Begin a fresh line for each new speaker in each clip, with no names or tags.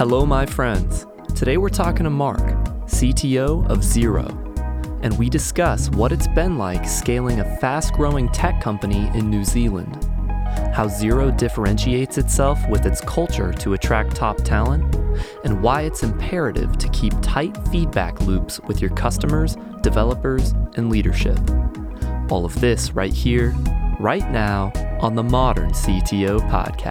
Hello, my friends. Today we're talking to Mark, CTO of Xero, and we discuss what it's been like scaling a fast growing tech company in New Zealand, how Xero differentiates itself with its culture to attract top talent, and why it's imperative to keep tight feedback loops with your customers, developers, and leadership. All of this right here, right now, on the Modern CTO Podcast.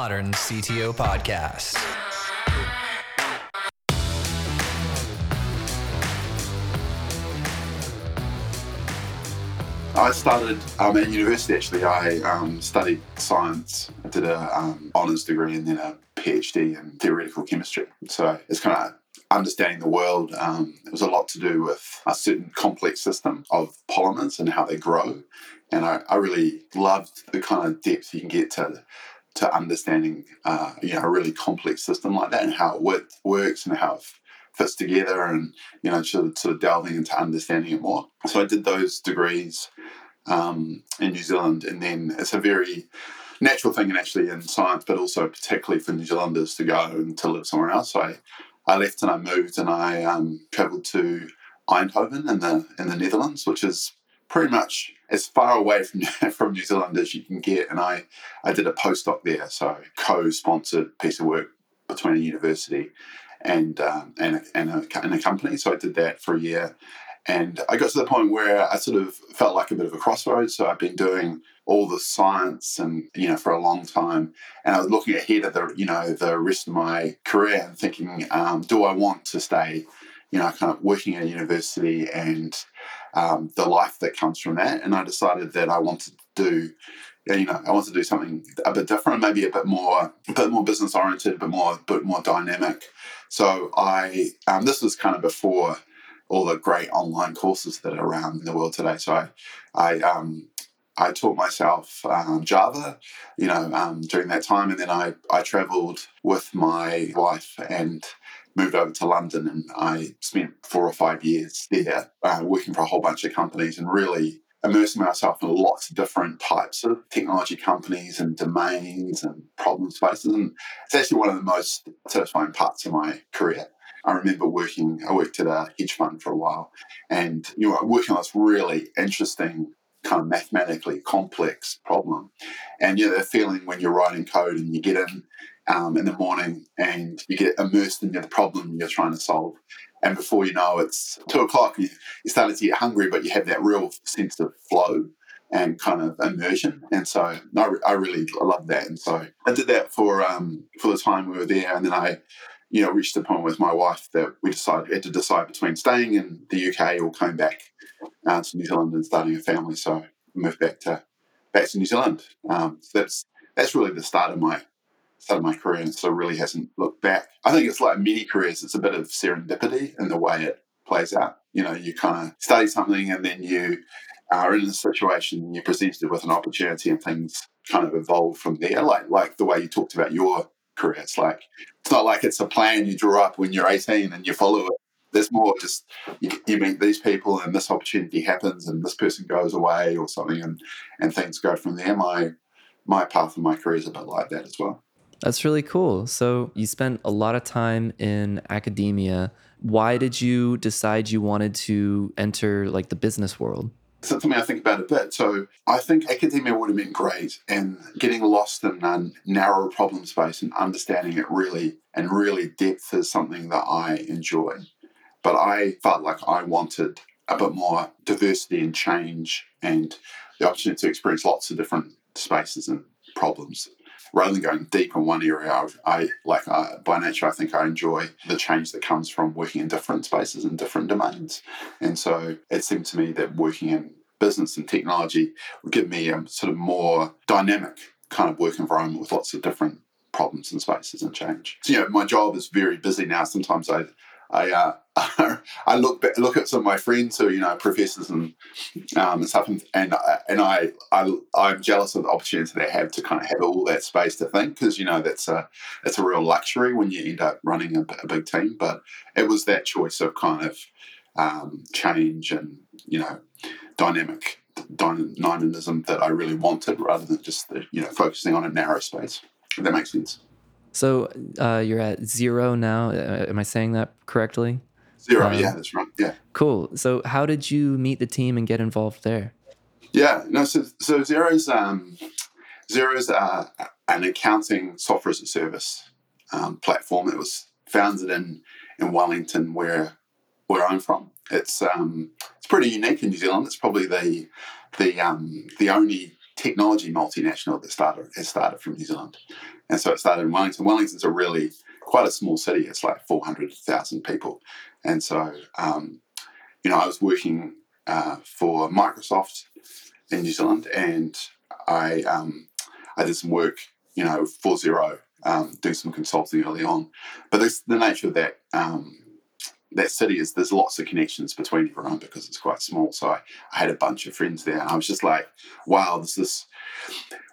Modern CTO Podcast.
I started um, at university actually. I um, studied science. I did a um, honours degree and then a PhD in theoretical chemistry. So it's kind of understanding the world. Um, it was a lot to do with a certain complex system of polymers and how they grow. And I, I really loved the kind of depth you can get to to understanding uh, you know a really complex system like that and how it works and how it fits together and you know sort of, sort of delving into understanding it more. So I did those degrees um, in New Zealand, and then it's a very natural thing, and actually in science, but also particularly for New Zealanders to go and to live somewhere else. So I, I left and I moved, and I um, travelled to Eindhoven in the in the Netherlands, which is pretty much as far away from from New Zealand as you can get. And I I did a postdoc there, so co-sponsored piece of work between a university and um, and a, and a, and a company. So I did that for a year, and I got to the point where I sort of felt like a bit of a crossroads. So I've been doing all the science and you know for a long time, and I was looking ahead at the you know the rest of my career and thinking, um, do I want to stay, you know, kind of working at a university and um, the life that comes from that? And I decided that I wanted to do you know, I wanted to do something a bit different, maybe a bit more, a bit more business oriented, a bit more, bit more dynamic. So I, um, this was kind of before all the great online courses that are around in the world today. So I, I, um, I taught myself um, Java, you know, um, during that time, and then I, I travelled with my wife and moved over to London, and I spent four or five years there, uh, working for a whole bunch of companies, and really immersing myself in lots of different types of technology companies and domains and problem spaces, and it's actually one of the most satisfying parts of my career. I remember working, I worked at a hedge fund for a while and you know, working on this really interesting kind of mathematically complex problem. And you know, the feeling when you're writing code and you get in um, in the morning and you get immersed in the problem you're trying to solve. And before you know it's two o'clock, you, you're starting to get hungry, but you have that real sense of flow and kind of immersion. And so no, I really love that. And so I did that for um, for the time we were there. And then I you know, reached a point with my wife that we decided had to decide between staying in the UK or coming back uh, to New Zealand and starting a family. So I moved back to back to New Zealand. Um, so that's that's really the start of my start of my career, and so really hasn't looked back. I think it's like many careers; it's a bit of serendipity in the way it plays out. You know, you kind of study something, and then you are in a situation, and you're presented with an opportunity, and things kind of evolve from there. Like like the way you talked about your career. It's like it's not like it's a plan you draw up when you're 18 and you follow it. There's more just you, you meet these people and this opportunity happens and this person goes away or something and and things go from there. My my path in my career is a bit like that as well.
That's really cool. So you spent a lot of time in academia. Why did you decide you wanted to enter like the business world?
something I think about a bit. So I think academia would have been great, and getting lost in a narrow problem space and understanding it really and really depth is something that I enjoy. But I felt like I wanted a bit more diversity and change and the opportunity to experience lots of different spaces and problems. Rather than going deep in one area, I, I like I, by nature I think I enjoy the change that comes from working in different spaces and different domains, and so it seemed to me that working in business and technology would give me a sort of more dynamic kind of work environment with lots of different problems and spaces and change. So, you know, my job is very busy now. Sometimes I, I, uh, I look look at some of my friends who, you know, professors and, um, and stuff, and and, I, I, I'm jealous of the opportunity they have to kind of have all that space to think because you know that's a it's a real luxury when you end up running a, a big team. But it was that choice of kind of um, change and you know dynamic dynamism that I really wanted rather than just the, you know focusing on a narrow space. If that makes sense.
So uh, you're at Xero now. Uh, am I saying that correctly?
Xero. um, yeah, that's right. Yeah.
Cool. So how did you meet the team and get involved there?
Yeah, no. So so Xero's um, Xero's uh, an accounting software as a service um, platform It was founded in in Wellington, where where I'm from. It's um, it's pretty unique in New Zealand. It's probably the the um, the only technology multinational that started has started from New Zealand, and so it started in Wellington. Wellington's a really quite a small city. It's like four hundred thousand people, and so um, you know I was working uh, for Microsoft in New Zealand, and I um, I did some work you know for Xero, um, do some consulting early on, but this, the nature of that um, that city is there's lots of connections between everyone because it's quite small. So I, I had a bunch of friends there, and I was just like, wow, this is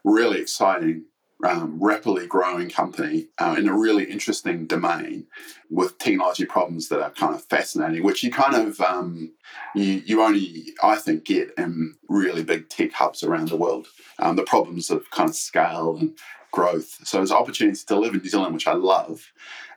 really exciting, um, rapidly growing company uh, in a really interesting domain with technology problems that are kind of fascinating, which you kind of um, you, you only I think get in really big tech hubs around the world. Um, the problems of kind of scale and growth. So there's opportunities to live in New Zealand, which I love,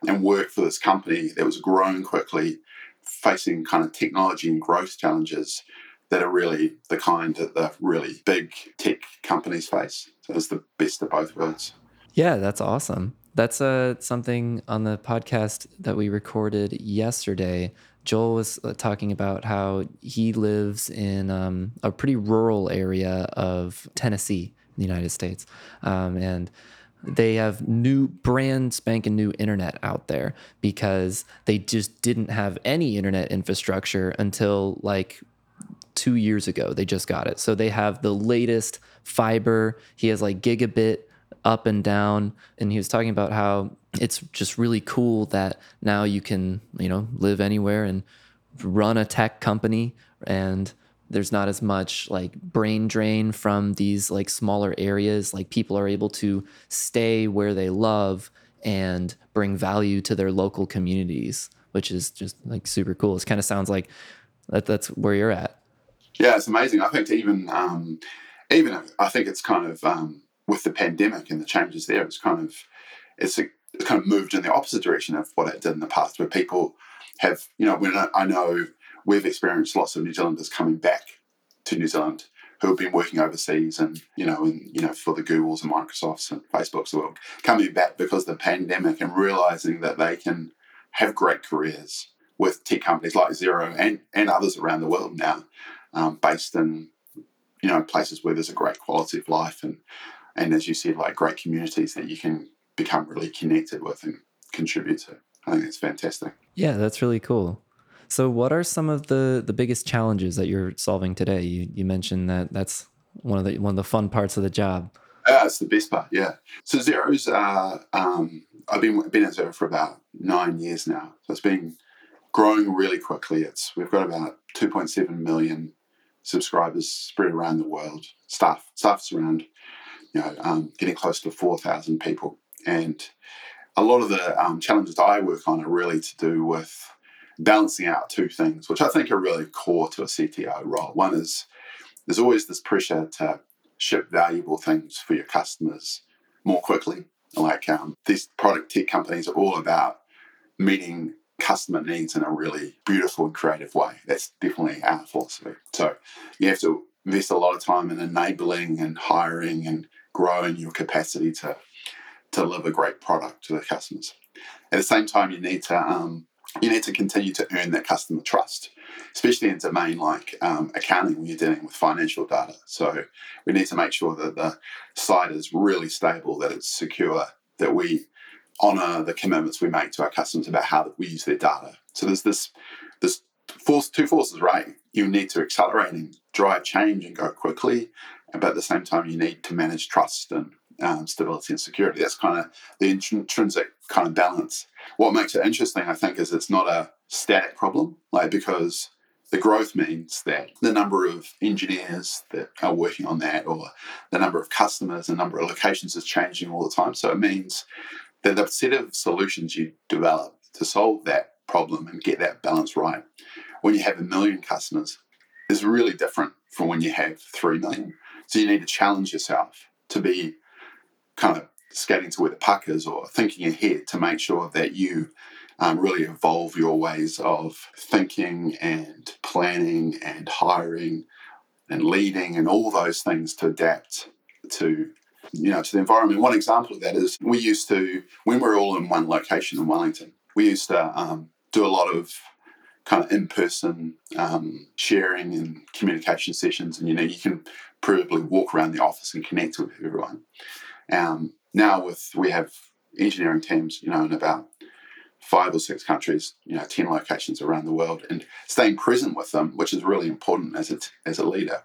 and work for this company that was growing quickly, facing kind of technology and growth challenges that are really the kind that the really big tech companies face. So it's the best of both worlds.
Yeah, that's awesome. That's uh, something on the podcast that we recorded yesterday. Joel was uh, talking about how he lives in um, a pretty rural area of Tennessee in the United States. Um, and they have new brand spanking new internet out there because they just didn't have any internet infrastructure until like two years ago. They just got it. So they have the latest fiber. He has like gigabit up and down. And he was talking about how it's just really cool that now you can, you know, live anywhere and run a tech company and there's not as much like brain drain from these like smaller areas like people are able to stay where they love and bring value to their local communities which is just like super cool it kind of sounds like that that's where you're at
yeah it's amazing. I think even um, even i think it's kind of um, with the pandemic and the changes there it's kind of it's, a, it's kind of moved in the opposite direction of what it did in the past where people have you know when i know we've experienced lots of New Zealanders coming back to New Zealand who have been working overseas and you know and you know for the Googles and Microsofts and Facebooks of the world coming back because of the pandemic and realizing that they can have great careers with tech companies like Xero and and others around the world now, um, based in you know places where there's a great quality of life and and as you said like great communities that you can become really connected with and contribute to. I think it's fantastic.
Yeah, that's really cool. So, what are some of the the biggest challenges that you're solving today? You you mentioned that that's one of the one of the fun parts of the job.
Yeah, it's the best part. Yeah. So Xero's, uh, um, I've been been at Xero for about nine years now. So it's been growing really quickly. It's we've got about 2.7 million subscribers spread around the world. Staff staff's around, you know, um, getting close to 4,000 people. And a lot of the um, challenges I work on are really to do with balancing out two things, which I think are really core to a CTO role. One is there's always this pressure to ship valuable things for your customers more quickly. Like um, these product tech companies are all about meeting customer needs in a really beautiful and creative way. That's definitely our philosophy. So you have to invest a lot of time in enabling and hiring and growing your capacity to to deliver great product to the customers. At the same time, you need to um, you need to continue to earn that customer trust, especially in domain like um, accounting when you're dealing with financial data. So we need to make sure that the site is really stable, that it's secure, that we honor the commitments we make to our customers about how we use their data. So there's this this force, two forces, right? You need to accelerate and drive change and go quickly, but at the same time, you need to manage trust and um, stability and security. That's kind of the intrinsic kind of balance. What makes it interesting, I think, is it's not a static problem, like because the growth means that the number of engineers that are working on that or the number of customers the number of locations is changing all the time. So it means that the set of solutions you develop to solve that problem and get that balance right when you have a million customers is really different from when you have 3 million. So you need to challenge yourself to be kind of skating to where the puck is or thinking ahead to make sure that you um, really evolve your ways of thinking and planning and hiring and leading and all those things to adapt to you know to the environment. One example of that is we used to when we were all in one location in Wellington, we used to um, do a lot of kind of in-person um, sharing and communication sessions, and you know you can probably walk around the office and connect with everyone. Um, now with we have engineering teams, you know, in about five or six countries, you know, 10 locations around the world, and staying present with them, which is really important as a, as a leader.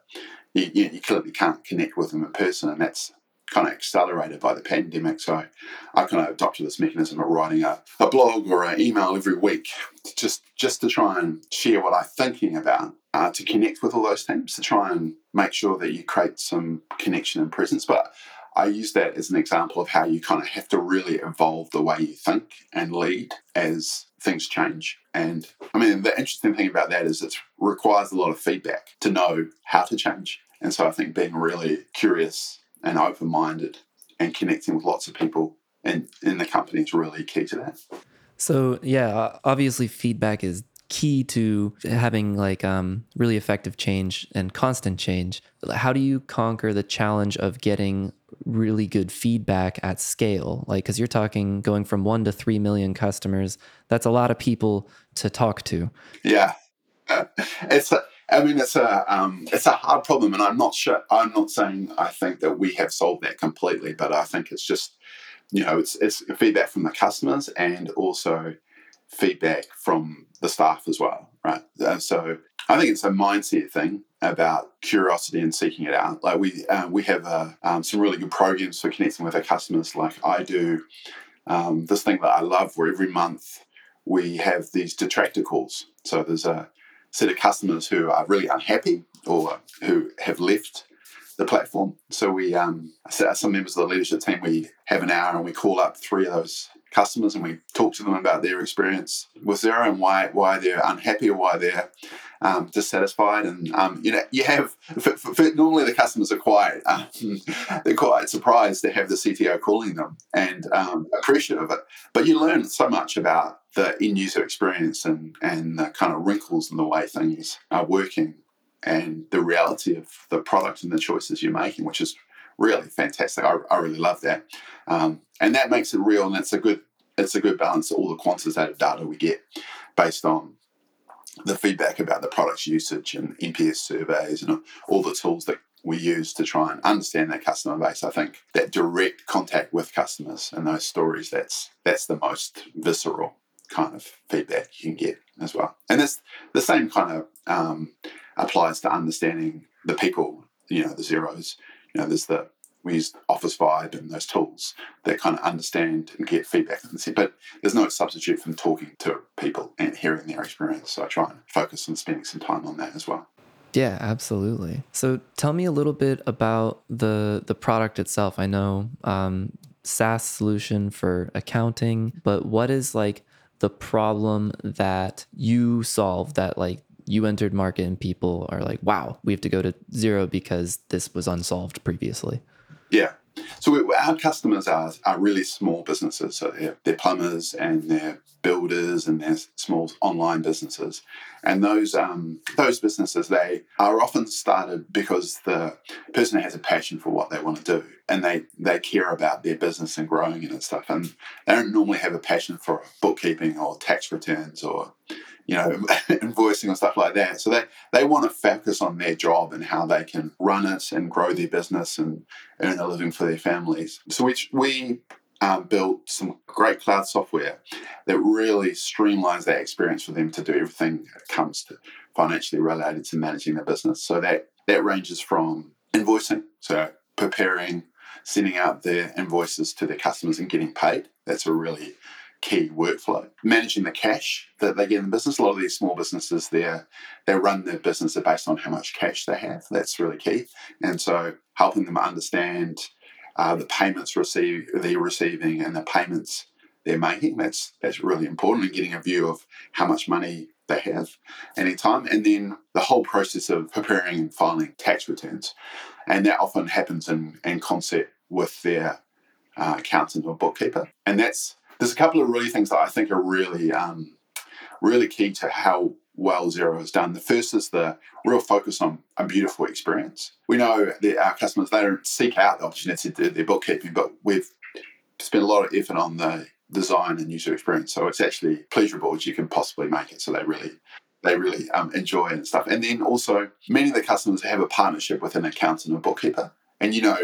You, you, you clearly can't connect with them in person, and that's kind of accelerated by the pandemic. So I kind of adopted this mechanism of writing a, a blog or an email every week just, just to try and share what I'm thinking about, uh, to connect with all those teams, to try and make sure that you create some connection and presence. But I use that as an example of how you kind of have to really evolve the way you think and lead as things change. And I mean, the interesting thing about that is it requires a lot of feedback to know how to change. And so I think being really curious and open minded and connecting with lots of people in, in the company is really key to that.
So, yeah, obviously, feedback is key to having like um, really effective change and constant change. How do you conquer the challenge of getting really good feedback at scale? Like, because you're talking going from one to three million customers, that's a lot of people to talk to.
Yeah, uh, it's. A, I mean, it's a um, it's a hard problem, and I'm not sure. I'm not saying I think that we have solved that completely, but I think it's just you know it's it's feedback from the customers and also feedback from the staff as well, right? Uh, so I think it's a mindset thing about curiosity and seeking it out. Like we uh, we have uh, um, some really good programs for connecting with our customers. Like I do um, this thing that I love, where every month we have these detractor calls. So there's a set of customers who are really unhappy or who have left the platform. So we, um, some members of the leadership team, we have an hour and we call up three of those customers and we talk to them about their experience with Xero and why why they're unhappy or why they're um, dissatisfied. And um, you know, you have for, for, normally the customers are quite um, they're quite surprised to have the CTO calling them and um, appreciative of it. But you learn so much about the end user experience and and the kind of wrinkles in the way things are working and the reality of the product and the choices you're making, which is really fantastic. I, I really love that, um, and that makes it real, and it's a good it's a good balance all the quantitative data we get based on the feedback about the product's usage and NPS surveys and all the tools that we use to try and understand that customer base. I think that direct contact with customers and those stories that's that's the most visceral kind of feedback you can get as well. And this the same kind of um, applies to understanding the people. You know, the Xeros. You know, there's the we use Officevibe and those tools that kind of understand and get feedback. But there's no substitute from talking to people and hearing their experience. So I try and focus on spending some time on that as well.
Yeah, absolutely. So tell me a little bit about the the product itself. I know um, SaaS solution for accounting, but what is like the problem that you solve that like you entered market and people are like, wow, we have to go to Xero because this was unsolved previously?
Yeah. So our customers are, are really small businesses. So they're, they're plumbers and they're builders and they're small online businesses. And those um, those businesses, they are often started because the person has a passion for what they want to do and they, they care about their business and growing it and stuff. And they don't normally have a passion for bookkeeping or tax returns or you know, invoicing and stuff like that. So they, they want to focus on their job and how they can run it and grow their business and earn a living for their families. So we, we um, built some great cloud software that really streamlines that experience for them to do everything that comes to financially related to managing their business. So that, that ranges from invoicing, so preparing, sending out their invoices to their customers and getting paid. That's a really key workflow. Managing the cash that they get in the business. A lot of these small businesses, they they run their business based on how much cash they have. That's really key. And so helping them understand uh, the payments receive they're receiving and the payments they're making. That's that's really important. And getting a view of how much money they have anytime. And then the whole process of preparing and filing tax returns. And that often happens in, in concert with their uh, accountant or bookkeeper. And that's there's a couple of really things that I think are really um, really key to how well Xero has done. The first is the real focus on a beautiful experience. We know that our customers they don't seek out the opportunity to do their bookkeeping, but we've spent a lot of effort on the design and user experience. So it's actually pleasurable as you can possibly make it. So they really they really um, enjoy and stuff. And then also many of the customers have a partnership with an accountant or bookkeeper. And you know,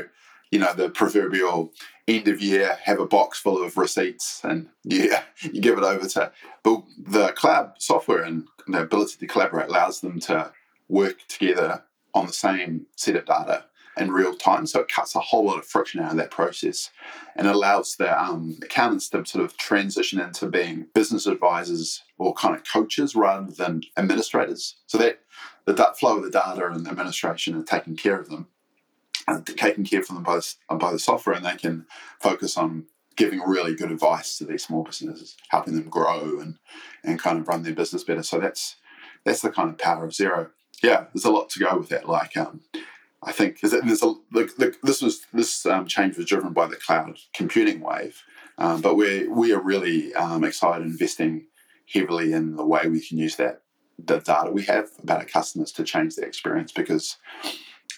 you know, the proverbial end of year have a box full of receipts and you, you give it over to but the cloud software and the ability to collaborate allows them to work together on the same set of data in real time. So it cuts a whole lot of friction out of that process and allows the um, accountants to sort of transition into being business advisors or kind of coaches rather than administrators. So that the flow of the data and administration and taking care of them and taking care for them by the, by the software and they can focus on giving really good advice to these small businesses, helping them grow and, and kind of run their business better. So that's that's the kind of power of Xero. Yeah, there's a lot to go with that. Like um, I think there's a look, look, this was this um, change was driven by the cloud computing wave, um, but we we are really um, excited investing heavily in the way we can use that the data we have about our customers to change their experience because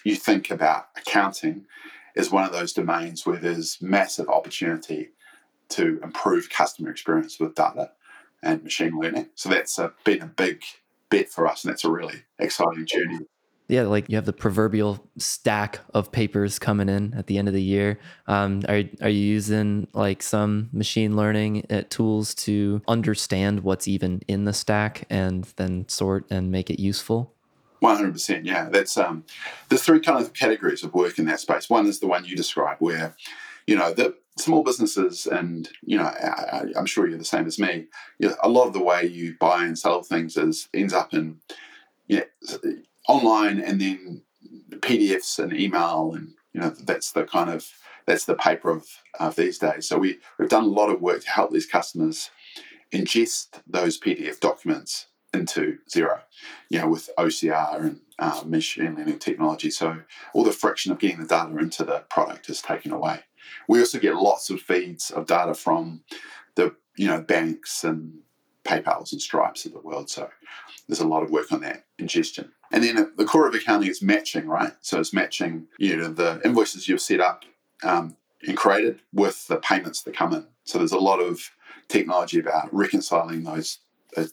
you think about accounting as one of those domains where there's massive opportunity to improve customer experience with data and machine learning. So that's a, been a big bet for us, and that's a really exciting journey
yeah, like you have the proverbial stack of papers coming in at the end of the year. Um, are are you using like some machine learning uh, tools to understand what's even in the stack and then sort and make it useful?
One hundred percent. Yeah, that's um. There's three kind of categories of work in that space. One is the one you described, where you know the small businesses, and you know I, am sure you're the same as me. You know, a lot of the way you buy and sell things is ends up in you know, online and then PDFs and email and you know that's the kind of that's the paper of, of these days. So we we've done a lot of work to help these customers ingest those PDF documents into Xero, you know, with OCR and uh, machine learning technology. So all the friction of getting the data into the product is taken away. We also get lots of feeds of data from the you know banks and PayPal's and Stripes of the world. So there's a lot of work on that ingestion. And then the core of accounting is matching, right? So it's matching you know the invoices you've set up um, and created with the payments that come in. So there's a lot of technology about reconciling those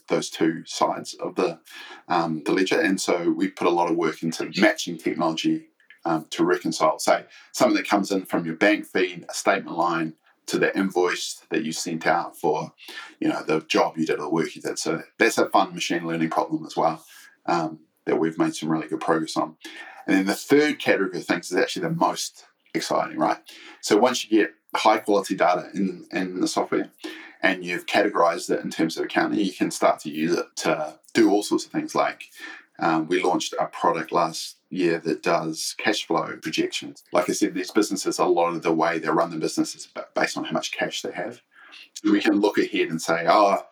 those two sides of the um, the ledger. And so we put a lot of work into matching technology um, to reconcile. Say something that comes in from your bank feed, a statement line, to the invoice that you sent out for, you know, the job you did or the work you did. So that's a fun machine learning problem as well um, that we've made some really good progress on. And then the third category of things is actually the most exciting, right? So once you get high quality data in, in the software and you've categorized it in terms of accounting, you can start to use it to do all sorts of things like um, we launched a product last year that does cash flow projections. Like I said, these businesses, a lot of the way they run the business is based on how much cash they have. We can look ahead and say, oh,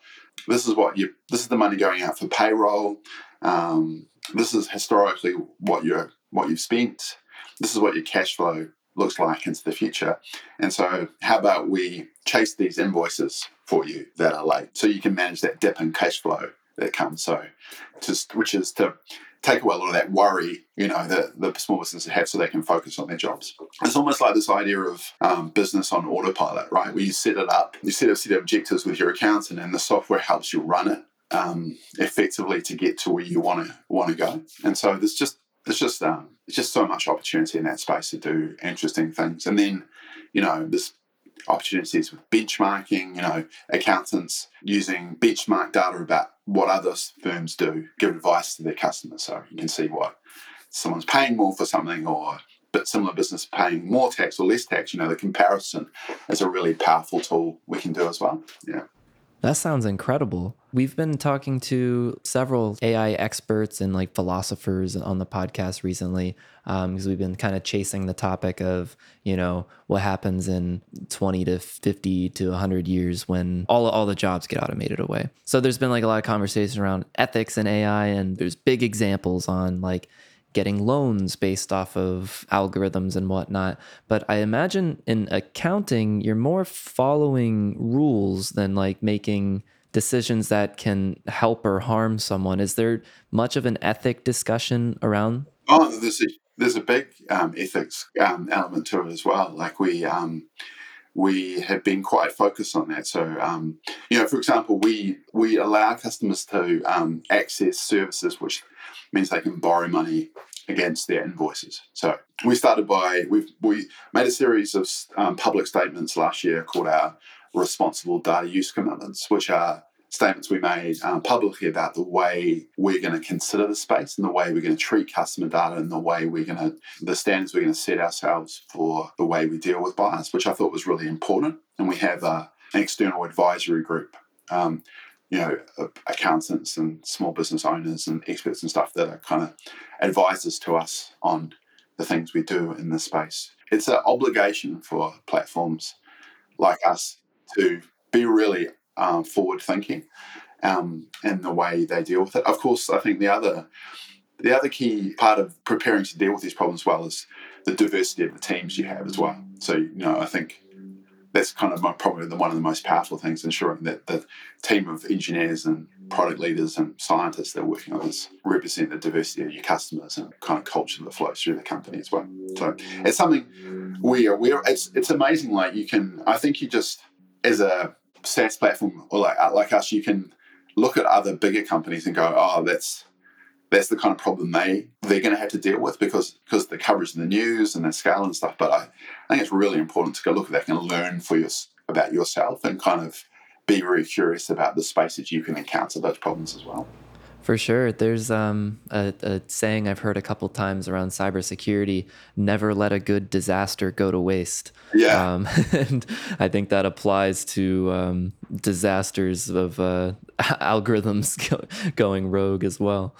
this is what you, this is the money going out for payroll. Um, this is historically what you're, what you've spent. This is what your cash flow looks like into the future. And so, how about we chase these invoices for you that are late, so you can manage that dip in cash flow that comes. So, just which is to take away a lot of that worry, you know, that the small businesses have so they can focus on their jobs. It's almost like this idea of um, business on autopilot, right? Where you set it up, you set a set of objectives with your accountant, and the software helps you run it um, effectively to get to where you want to want to go. And so there's just there's just um, there's just so much opportunity in that space to do interesting things. And then, you know, this opportunities with benchmarking, you know, accountants using benchmark data about what other firms do, give advice to their customers. So you can see what someone's paying more for something or but similar business paying more tax or less tax, you know, the comparison is a really powerful tool we can do as well. Yeah.
That sounds incredible. We've been talking to several AI experts and like philosophers on the podcast recently because um, we've been kind of chasing the topic of, you know, what happens in 20 to 50 to 100 years when all, all the jobs get automated away. So there's been like a lot of conversation around ethics and AI, and there's big examples on like getting loans based off of algorithms and whatnot. But I imagine in accounting, you're more following rules than like making decisions that can help or harm someone. Is there much of an ethic discussion around?
Oh, there's a there's a big um, ethics um, element to it as well. Like we um, we have been quite focused on that. So, um, you know, for example, we we allow customers to um, access services which means they can borrow money against their invoices. So we started by we we made a series of um, public statements last year called our responsible data use commitments, which are statements we made um, publicly about the way we're going to consider the space and the way we're going to treat customer data and the way we're going to the standards we're going to set ourselves for the way we deal with bias, which I thought was really important. And we have uh, an external advisory group um, you know, accountants and small business owners and experts and stuff that are kind of advisors to us on the things we do in this space. It's an obligation for platforms like us to be really um, forward thinking um, in the way they deal with it. Of course, I think the other the other key part of preparing to deal with these problems well is the diversity of the teams you have as well. So, you know, I think that's kind of my, probably the, one of the most powerful things, ensuring that the team of engineers and product leaders and scientists that are working on this represent the diversity of your customers and kind of culture that flows through the company as well. So it's something we are. It's it's amazing. Like you can, I think you just as a SaaS platform or like like us, you can look at other bigger companies and go, oh, that's that's the kind of problem they they're going to have to deal with because because the coverage in the news and the scale and stuff. But I, I think it's really important to go look at that and learn for your, about yourself and kind of be very curious about the spaces you can encounter those problems as well.
For sure. There's um, a, a, saying I've heard a couple times around cybersecurity never let a good disaster go to waste.
Yeah.
Um, and I think that applies to um, disasters of uh, algorithms going rogue as well.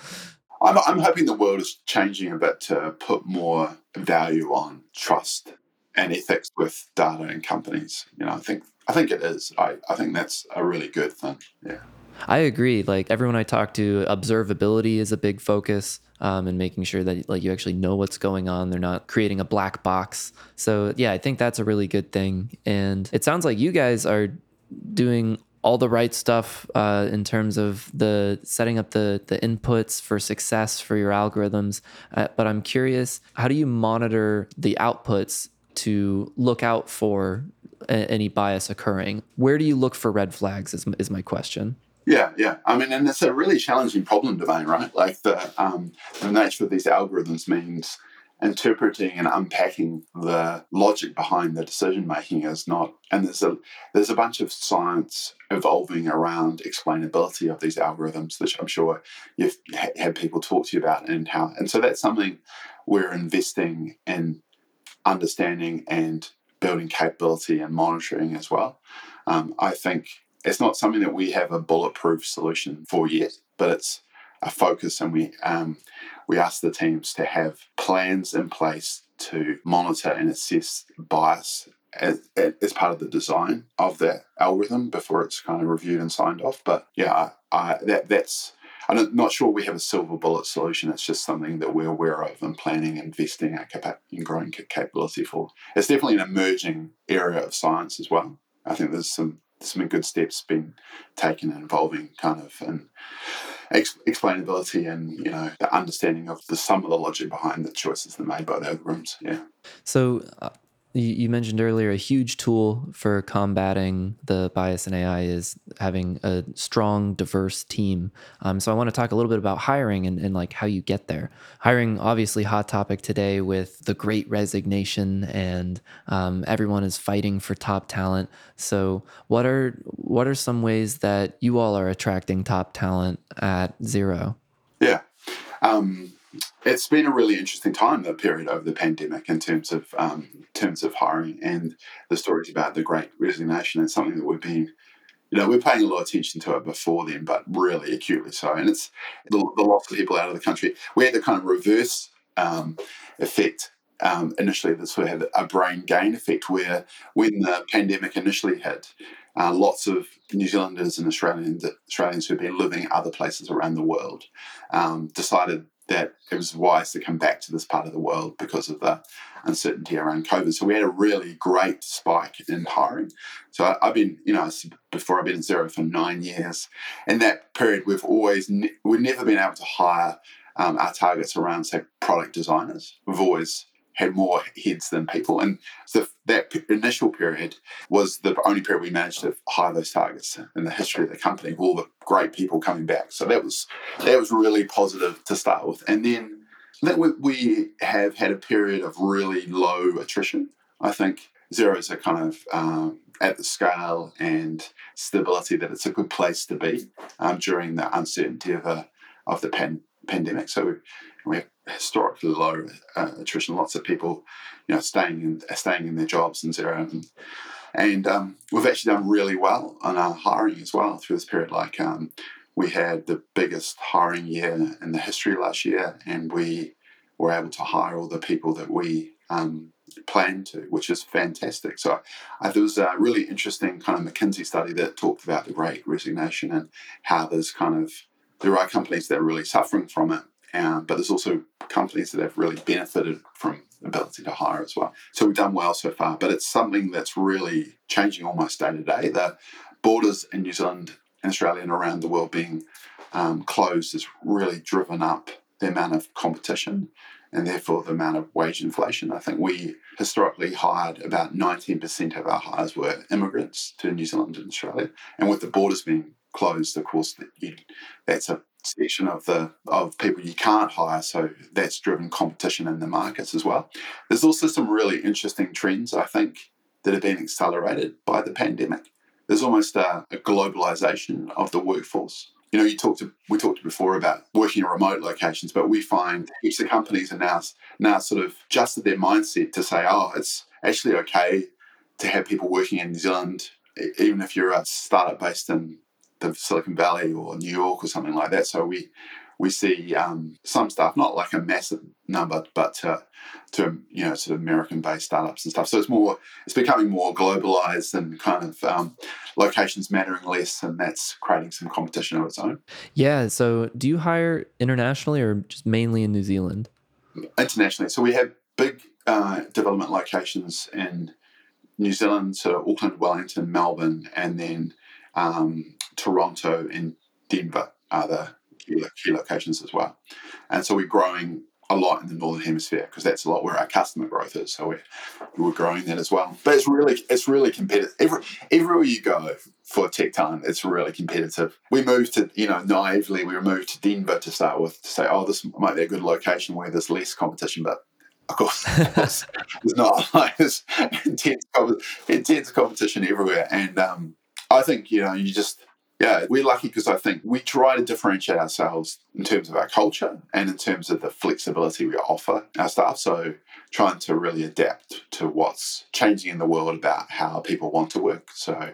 I'm, I'm hoping the world is changing a bit to put more value on trust and ethics with data and companies. You know, I think I think it is. I, I think that's a really good thing. Yeah.
I agree. Like everyone I talk to, observability is a big focus, um, and making sure that like you actually know what's going on. They're not creating a black box. So yeah, I think that's a really good thing. And it sounds like you guys are doing all the right stuff uh, in terms of the setting up the the inputs for success for your algorithms. Uh, but I'm curious, how do you monitor the outputs to look out for a- any bias occurring? Where do you look for red flags? Is is my question.
Yeah, yeah. I mean, and it's a really challenging problem domain, right? Like the um, the nature of these algorithms means interpreting and unpacking the logic behind the decision making is not and there's a there's a bunch of science evolving around explainability of these algorithms which i'm sure you've had people talk to you about and how and so that's something we're investing in understanding and building capability and monitoring as well. Um, i think it's not something that we have a bulletproof solution for yet but it's a focus and we um, we ask the teams to have plans in place to monitor and assess bias as, as part of the design of that algorithm before it's kind of reviewed and signed off. But yeah, I, that that's I'm not sure we have a silver bullet solution. It's just something that we're aware of and planning, investing our capa- in growing capability for. It's definitely an emerging area of science as well. I think there's some some good steps being taken and involving kind of and ex- explainability and you know the understanding of the sum of the logic behind the choices that are made by the algorithms. Yeah.
So uh, you mentioned earlier a huge tool for combating the bias in AI is having a strong, diverse team. Um, so I want to talk a little bit about hiring and, and like how you get there. Hiring, obviously, hot topic today with the Great Resignation, and um, everyone is fighting for top talent. So what are what are some ways that you all are attracting top talent at Xero?
Yeah. Um, it's been a really interesting time, the period over the pandemic, in terms of um, terms of hiring and the stories about the Great Resignation. and something that we've been you know, we're paying a lot of attention to it before then, but really acutely so. And it's the, the loss of people out of the country. We had the kind of reverse um, effect um, initially that sort of had a brain gain effect where when the pandemic initially hit, uh, lots of New Zealanders and Australians, Australians who've been living other places around the world um, decided that it was wise to come back to this part of the world because of the uncertainty around COVID. So we had a really great spike in hiring. So I, have been, you know, before I've been at Xero for nine years. In that period, we've always, we've never been able to hire um, our targets around, say, product designers. We've always had more heads than people. And so that initial period was the only period we managed to hire those targets in the history of the company, all the great people coming back. So that was that was really positive to start with. And then then we, we have had a period of really low attrition. I think Xero's are kind of um, at the scale and stability that it's a good place to be um, during the uncertainty of a of the pan, pandemic. So we, have historically low uh, attrition. Lots of people, you know, staying in staying in their jobs and Xero, and, and um, we've actually done really well on our hiring as well through this period. Like um, we had the biggest hiring year in the history last year, and we were able to hire all the people that we um, planned to, which is fantastic. So uh, there was a really interesting kind of McKinsey study that talked about the Great Resignation and how there's kind of there are companies that are really suffering from it um, but there's also companies that have really benefited from ability to hire as well. So we've done well so far, but it's something that's really changing almost day to day. The borders in New Zealand and Australia and around the world being um, closed has really driven up the amount of competition and therefore the amount of wage inflation. I think we historically hired about 19% of our hires were immigrants to New Zealand and Australia. And with the borders being closed, of course, that's a section of the of people you can't hire so that's driven competition in the markets as well. There's also some really interesting trends i think that have been accelerated by the pandemic. There's almost a, a globalization of the workforce. You know you talked to, we talked before about working in remote locations but we find heaps of companies are now now sort of adjusted their mindset to say oh it's actually okay to have people working in new zealand even if you're a startup based in the Silicon Valley or New York or something like that. So we we see um, some stuff, not like a massive number, but to, to you know sort of American-based startups and stuff. So it's more, it's becoming more globalized and kind of um, locations mattering less, and that's creating some competition of its own.
Yeah. So do you hire internationally or just mainly in New Zealand?
Internationally. So we have big uh, development locations in New Zealand, so Auckland, Wellington, Melbourne, and then um, Toronto and Denver are the key, locations as well. And so we're growing a lot in the northern hemisphere because that's a lot where our customer growth is. So we're, we're growing that as well. But it's really it's really competitive. Every, everywhere you go for tech talent, it's really competitive. We moved to you know naively we moved to Denver to start with to say oh this might be a good location where there's less competition, but of course, there's not like there's intense, intense competition everywhere. And um, I think you know you just yeah, we're lucky because I think we try to differentiate ourselves in terms of our culture and in terms of the flexibility we offer our staff. So, trying to really adapt to what's changing in the world about how people want to work. So,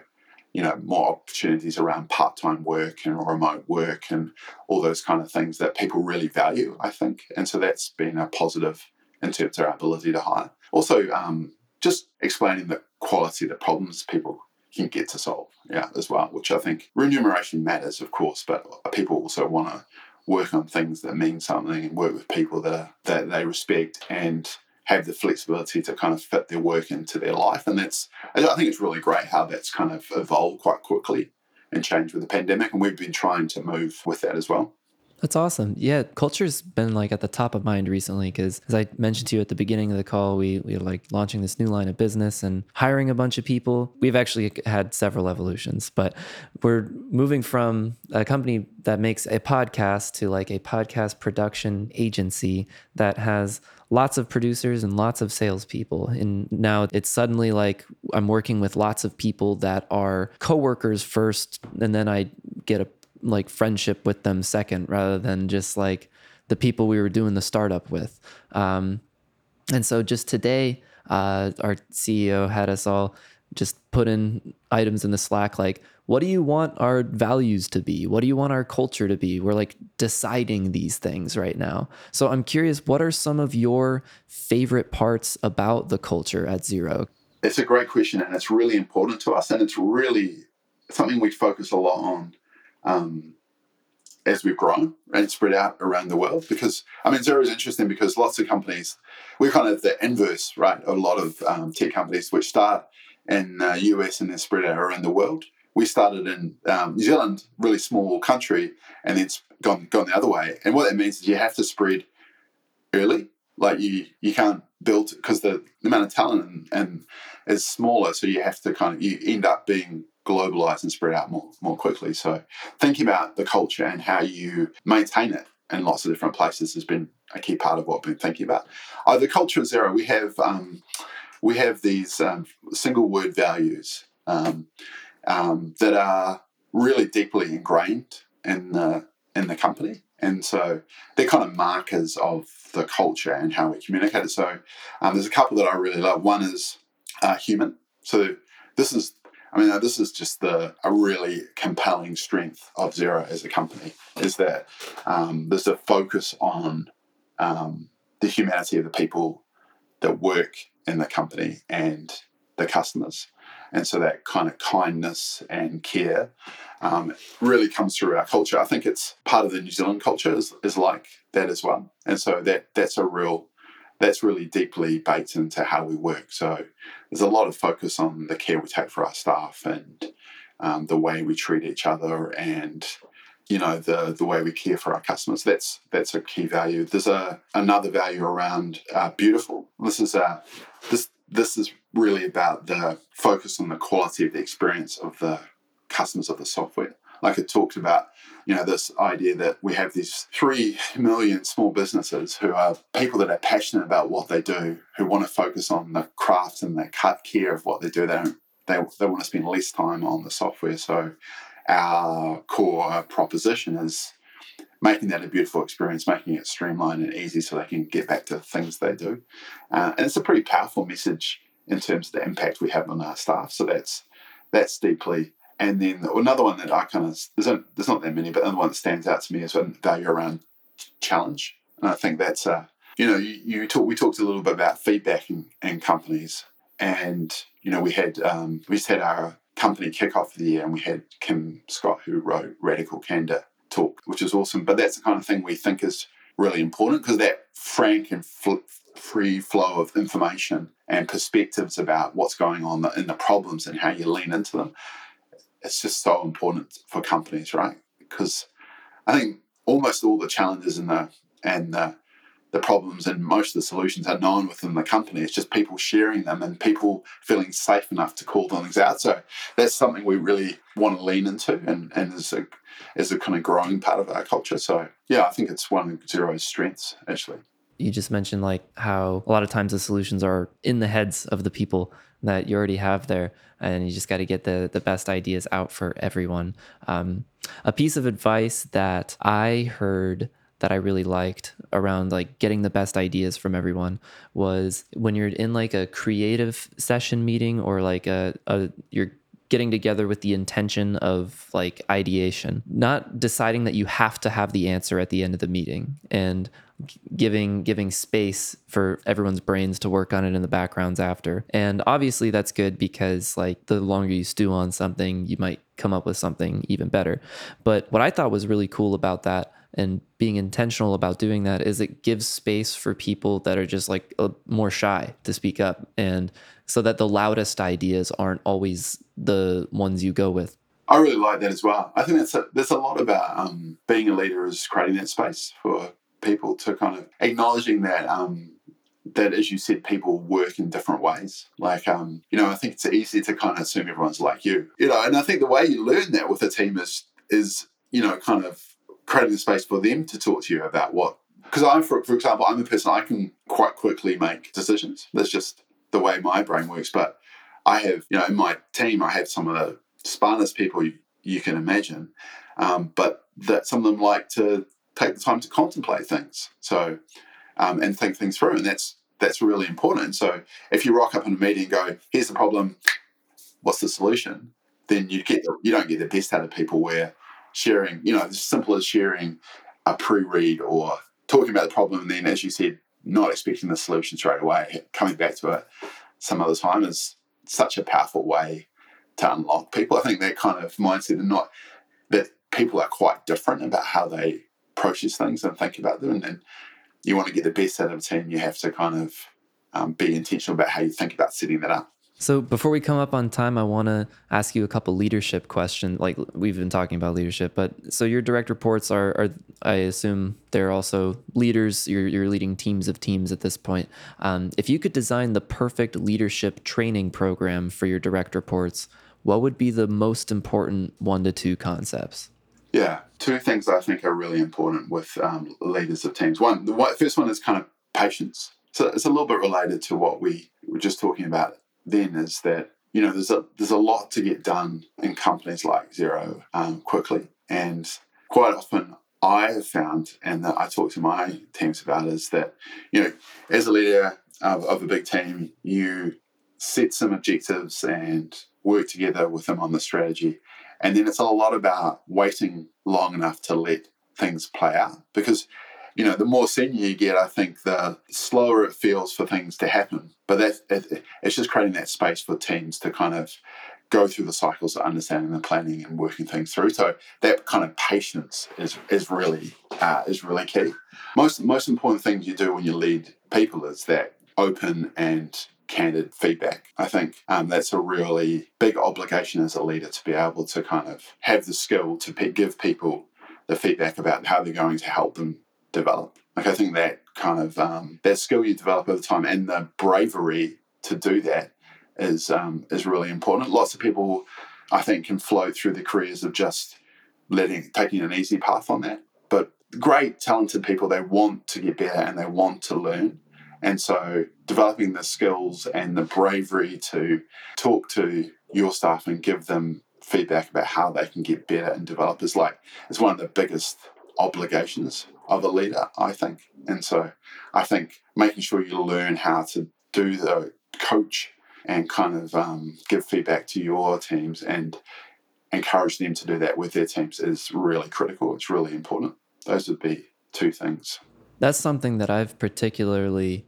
you know, more opportunities around part time work and remote work and all those kind of things that people really value, I think. And so, that's been a positive in terms of our ability to hire. Also, um, just explaining the quality of the problems people can get to solve, yeah, as well, which I think remuneration matters, of course, but people also want to work on things that mean something and work with people that are, that they respect and have the flexibility to kind of fit their work into their life. And that's, I think it's really great how that's kind of evolved quite quickly and changed with the pandemic. And we've been trying to move with that as well.
That's awesome. Yeah, culture's been like at the top of mind recently because, as I mentioned to you at the beginning of the call, we we like launching this new line of business and hiring a bunch of people. We've actually had several evolutions, but we're moving from a company that makes a podcast to like a podcast production agency that has lots of producers and lots of salespeople. And now it's suddenly like I'm working with lots of people that are coworkers first, and then I get a like friendship with them second rather than just like the people we were doing the startup with. Um, and so just today, uh, our CEO had us all just put in items in the Slack like, what do you want our values to be? What do you want our culture to be? We're like deciding these things right now. So I'm curious, what are some of your favorite parts about the culture at Xero?
It's a great question, and it's really important to us, and it's really something we focus a lot on um, as we've grown and spread out around the world. Because I mean, Xero is interesting because lots of companies, we're kind of the inverse, right? A lot of um, tech companies which start in the uh, US and then spread out around the world. We started in um, New Zealand, really small country, and then it's gone gone the other way. And what that means is you have to spread early. Like you, you can't build because the, the amount of talent and, and is smaller, so you have to kind of you end up being globalize and spread out more, more quickly. So thinking about the culture and how you maintain it in lots of different places has been a key part of what I've been thinking about. Uh, the culture at Xero, we have um, we have these um, single word values um, um that are really deeply ingrained in the in the company. And so they're kind of markers of the culture and how we communicate. So um, there's a couple that I really love. One is uh, human. So this is I mean, this is just the a really compelling strength of Xero as a company is that um, there's a focus on um, the humanity of the people that work in the company and the customers. And so that kind of kindness and care um, really comes through our culture. I think it's part of the New Zealand culture is, is like that as well. And so that that's a real that's really deeply baked into how we work. So there's a lot of focus on the care we take for our staff and um, the way we treat each other and you know the the way we care for our customers. That's that's a key value. There's a another value around uh, beautiful. This is a this this is really about the focus on the quality of the experience of the customers of the software like it talked about, you know, this idea that we have these three million small businesses who are people that are passionate about what they do, who want to focus on the craft and the cut care of what they do. They don't they, they want to spend less time on the software. So our core proposition is making that a beautiful experience, making it streamlined and easy so they can get back to the things they do. Uh, and it's a pretty powerful message in terms of the impact we have on our staff. So that's that's deeply and then another one that I kind of there's, a, there's not that many, but another one that stands out to me is a value around challenge. And I think that's uh, you know you, you talk we talked a little bit about feedback in, in companies, and you know we had um, we just had our company kickoff of the year, and we had Kim Scott who wrote Radical Candor talk, which is awesome. But that's the kind of thing we think is really important because that frank and fl- free flow of information and perspectives about what's going on in the problems and how you lean into them it's just so important for companies, right? Because I think almost all the challenges and the and the, the problems and most of the solutions are known within the company. It's just people sharing them and people feeling safe enough to call things out. So that's something we really want to lean into and, and is a is a kind of growing part of our culture. So yeah, I think it's one of Xero's strengths actually
you just mentioned like how a lot of times the solutions are in the heads of the people that you already have there and you just got to get the the best ideas out for everyone. Um, a piece of advice that i heard that i really liked around like getting the best ideas from everyone was when you're in like a creative session meeting or like a, a you're getting together with the intention of like ideation, not deciding that you have to have the answer at the end of the meeting. And giving giving space for everyone's brains to work on it in the backgrounds after. And obviously that's good because like the longer you stew on something, you might come up with something even better. But what I thought was really cool about that and being intentional about doing that is it gives space for people that are just like more shy to speak up and so that the loudest ideas aren't always the ones you go with
i really like that as well i think that's a, there's a lot about um, being a leader is creating that space for people to kind of acknowledging that um, that as you said people work in different ways like um, you know i think it's easy to kind of assume everyone's like you you know and i think the way you learn that with a team is is you know kind of creating a space for them to talk to you about what. Because I'm, for, for example, I'm a person I can quite quickly make decisions. That's just the way my brain works. But I have, you know, in my team, I have some of the smartest people you, you can imagine. Um, but that some of them like to take the time to contemplate things. So um, and think things through, and that's that's really important. So if you rock up in a meeting and go, "Here's the problem," what's the solution, then you get the, you don't get the best out of people where sharing, you know, as simple as sharing a pre-read or talking about the problem and then as you said, not expecting the solution straight away, coming back to it some other time is such a powerful way to unlock people. I think that kind of mindset and not that people are quite different about how they process things and think about them. And you want to get the best out of a team, you have to kind of um, be intentional about how you think about setting that up.
So before we come up on time, I want to ask you a couple leadership questions. Like we've been talking about leadership, but so your direct reports are, are I assume they're also leaders. You're, you're leading teams of teams at this point. Um, if you could design the perfect leadership training program for your direct reports, what would be the most important one to two concepts?
Yeah, two things I think are really important with um, leaders of teams. One, the first one is kind of patience. So it's a little bit related to what we were just talking about then is that you know there's a there's a lot to get done in companies like Xero um, quickly, and quite often I have found, and that I talk to my teams about, is that you know as a leader of, of a big team, you set some objectives and work together with them on the strategy, and then it's a lot about waiting long enough to let things play out because you know, the more senior you get, I think the slower it feels for things to happen. But that it, it's just creating that space for teams to kind of go through the cycles of understanding and planning and working things through. So that kind of patience is is really uh, is really key. Most most important things you do when you lead people is that open and candid feedback. I think um, that's a really big obligation as a leader to be able to kind of have the skill to give people the feedback about how they're going to help them develop. Like I think that kind of um, that skill you develop over time and the bravery to do that is um, is really important. Lots of people, I think, can flow through the careers of just letting taking an easy path on that. But great, talented people, they want to get better and they want to learn. And so developing the skills and the bravery to talk to your staff and give them feedback about how they can get better and develop is like it's one of the biggest obligations of a leader, I think. And so I think making sure you learn how to do the coach and kind of um, give feedback to your teams and encourage them to do that with their teams is really critical. It's really important. Those would be two things.
That's something that I've particularly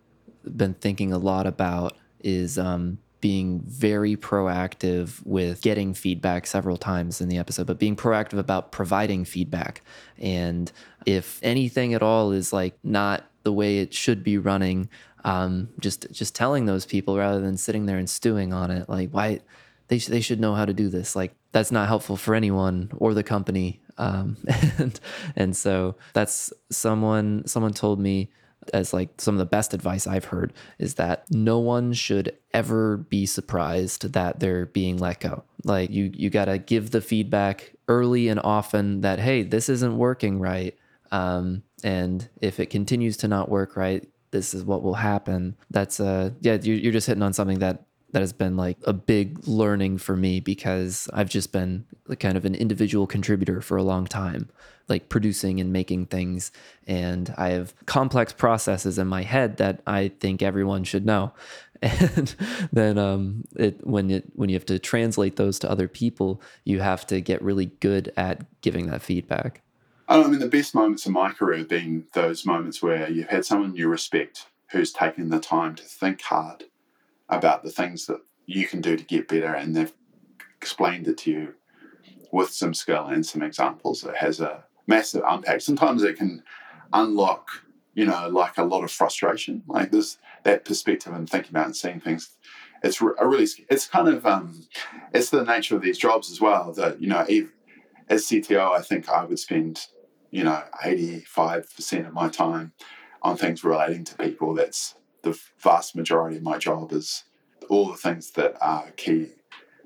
been thinking a lot about is um, being very proactive with getting feedback several times in the episode, but being proactive about providing feedback. And if anything at all is like not the way it should be running, um, just just telling those people rather than sitting there and stewing on it, like why they sh- they should know how to do this. Like that's not helpful for anyone or the company. Um, and and so that's someone someone told me as like some of the best advice I've heard is that no one should ever be surprised that they're being let go. Like you you got to give the feedback early and often that hey, this isn't working right. Um, and if it continues to not work right, this is what will happen. That's uh yeah, you're, you're just hitting on something that that has been like a big learning for me because I've just been kind of an individual contributor for a long time, like producing and making things. And I have complex processes in my head that I think everyone should know. And then um, it, when it when you have to translate those to other people, you have to get really good at giving that feedback.
I mean, the best moments in my career have been those moments where you've had someone you respect who's taken the time to think hard about the things that you can do to get better, and they've explained it to you with some skill and some examples. It has a massive impact. Sometimes it can unlock, you know, like a lot of frustration, like this that perspective and thinking about and seeing things. It's a really, it's kind of, um, it's the nature of these jobs as well. That you know, as CTO, I think I would spend, you know, eighty five percent of my time on things relating to people. That's the vast majority of my job is all the things that are key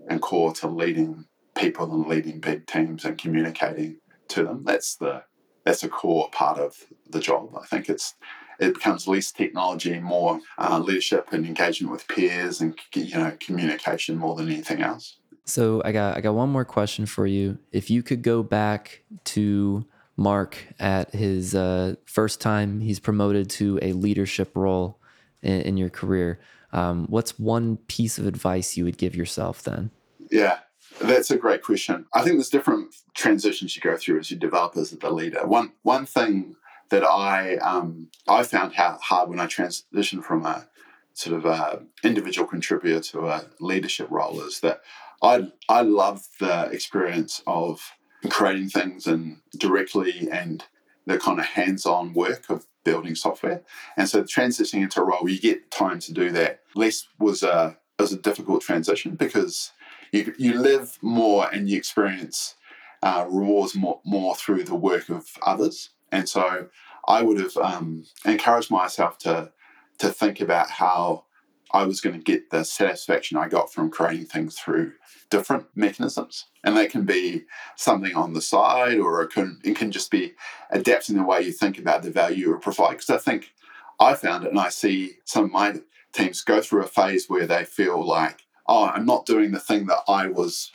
and core to leading people and leading big teams and communicating to them. That's the that's a core part of the job. I think it's it becomes less technology, more uh, leadership and engagement with peers, and you know communication more than anything else.
So I got I got one more question for you. If you could go back to Mark at his uh, first time he's promoted to a leadership role in, in your career, um, what's one piece of advice you would give yourself then?
Yeah, that's a great question. I think there's different transitions you go through as you develop as the leader. One one thing that I um, I found how hard when I transitioned from a sort of a individual contributor to a leadership role is that I I love the experience of creating things and directly and the kind of hands-on work of building software. And so transitioning into a role where you get time to do that less was a was a difficult transition because you you live more and you experience uh, rewards more more through the work of others. And so I would have um, encouraged myself to to think about how I was going to get the satisfaction I got from creating things through different mechanisms. And that can be something on the side, or it can, it can just be adapting the way you think about the value you provide. Because I think I found it, and I see some of my teams go through a phase where they feel like, oh, I'm not doing the thing that I was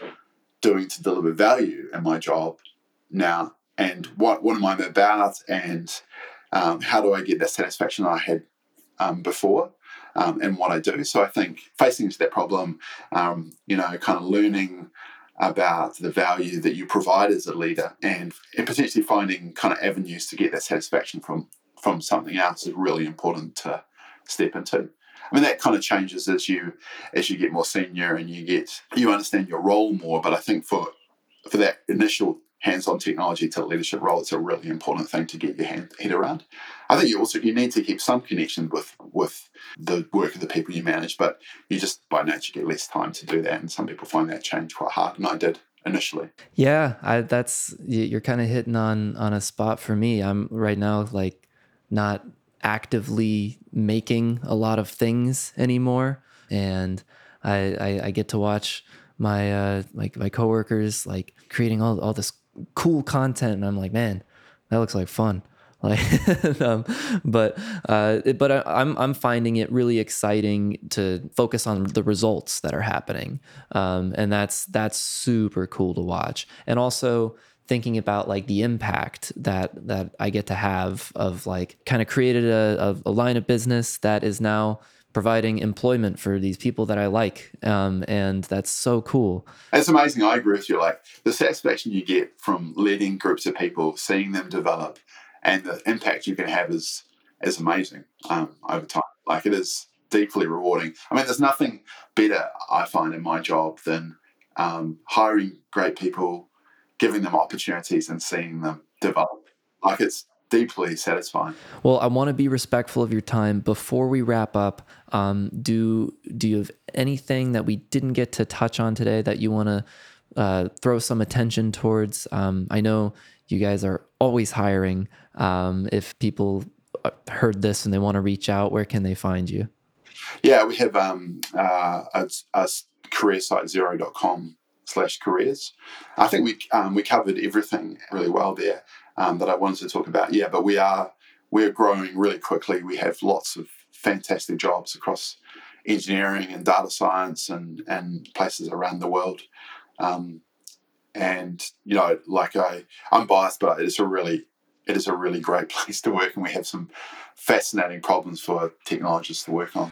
doing to deliver value in my job now. And what, what am I about? And um, how do I get that satisfaction I had um, before? Um, in what I do. So I think facing into that problem, um, you know, kind of learning about the value that you provide as a leader and, and potentially finding kind of avenues to get that satisfaction from from something else is really important to step into. I mean that kind of changes as you as you get more senior and you get you understand your role more. But I think for for that initial hands-on technology to leadership role, it's a really important thing to get your hand, head around. I think you also you need to keep some connection with with the work of the people you manage, but you just by nature get less time to do that, and some people find that change quite hard, and I did initially.
Yeah, I, that's you're kind of hitting on on a spot for me. I'm right now like not actively making a lot of things anymore, and I I, I get to watch my uh like my coworkers like creating all all this cool content and i'm like man that looks like fun. Like um, but uh, but I, I'm I'm finding it really exciting to focus on the results that are happening, um, and that's that's super cool to watch, and also thinking about like the impact that that I get to have of like kind of created a, a, a line of business that is now providing employment for these people that I like. Um, and that's so cool.
It's amazing. I agree with you. Like the satisfaction you get from leading groups of people, seeing them develop, and the impact you can have is is amazing um, over time. Like it is deeply rewarding. I mean, there's nothing better I find in my job than um, hiring great people, giving them opportunities, and seeing them develop. Like it's deeply satisfying.
Well, I want to be respectful of your time. Before we wrap up, um, do do you have anything that we didn't get to touch on today that you want to uh, throw some attention towards? Um, I know you guys are always hiring. Um, if people uh, heard this and they want to reach out, where can they find you?
Yeah, we have um, uh, a, a career site xero.com slash careers. I think we um, we covered everything really well there um, that I wanted to talk about. Yeah, but we are we're growing really quickly. We have lots of fantastic jobs across engineering and data science and and places around the world. Um, and you know, like I, I'm biased, but it is a really it is a really great place to work, and we have some fascinating problems for technologists to work on.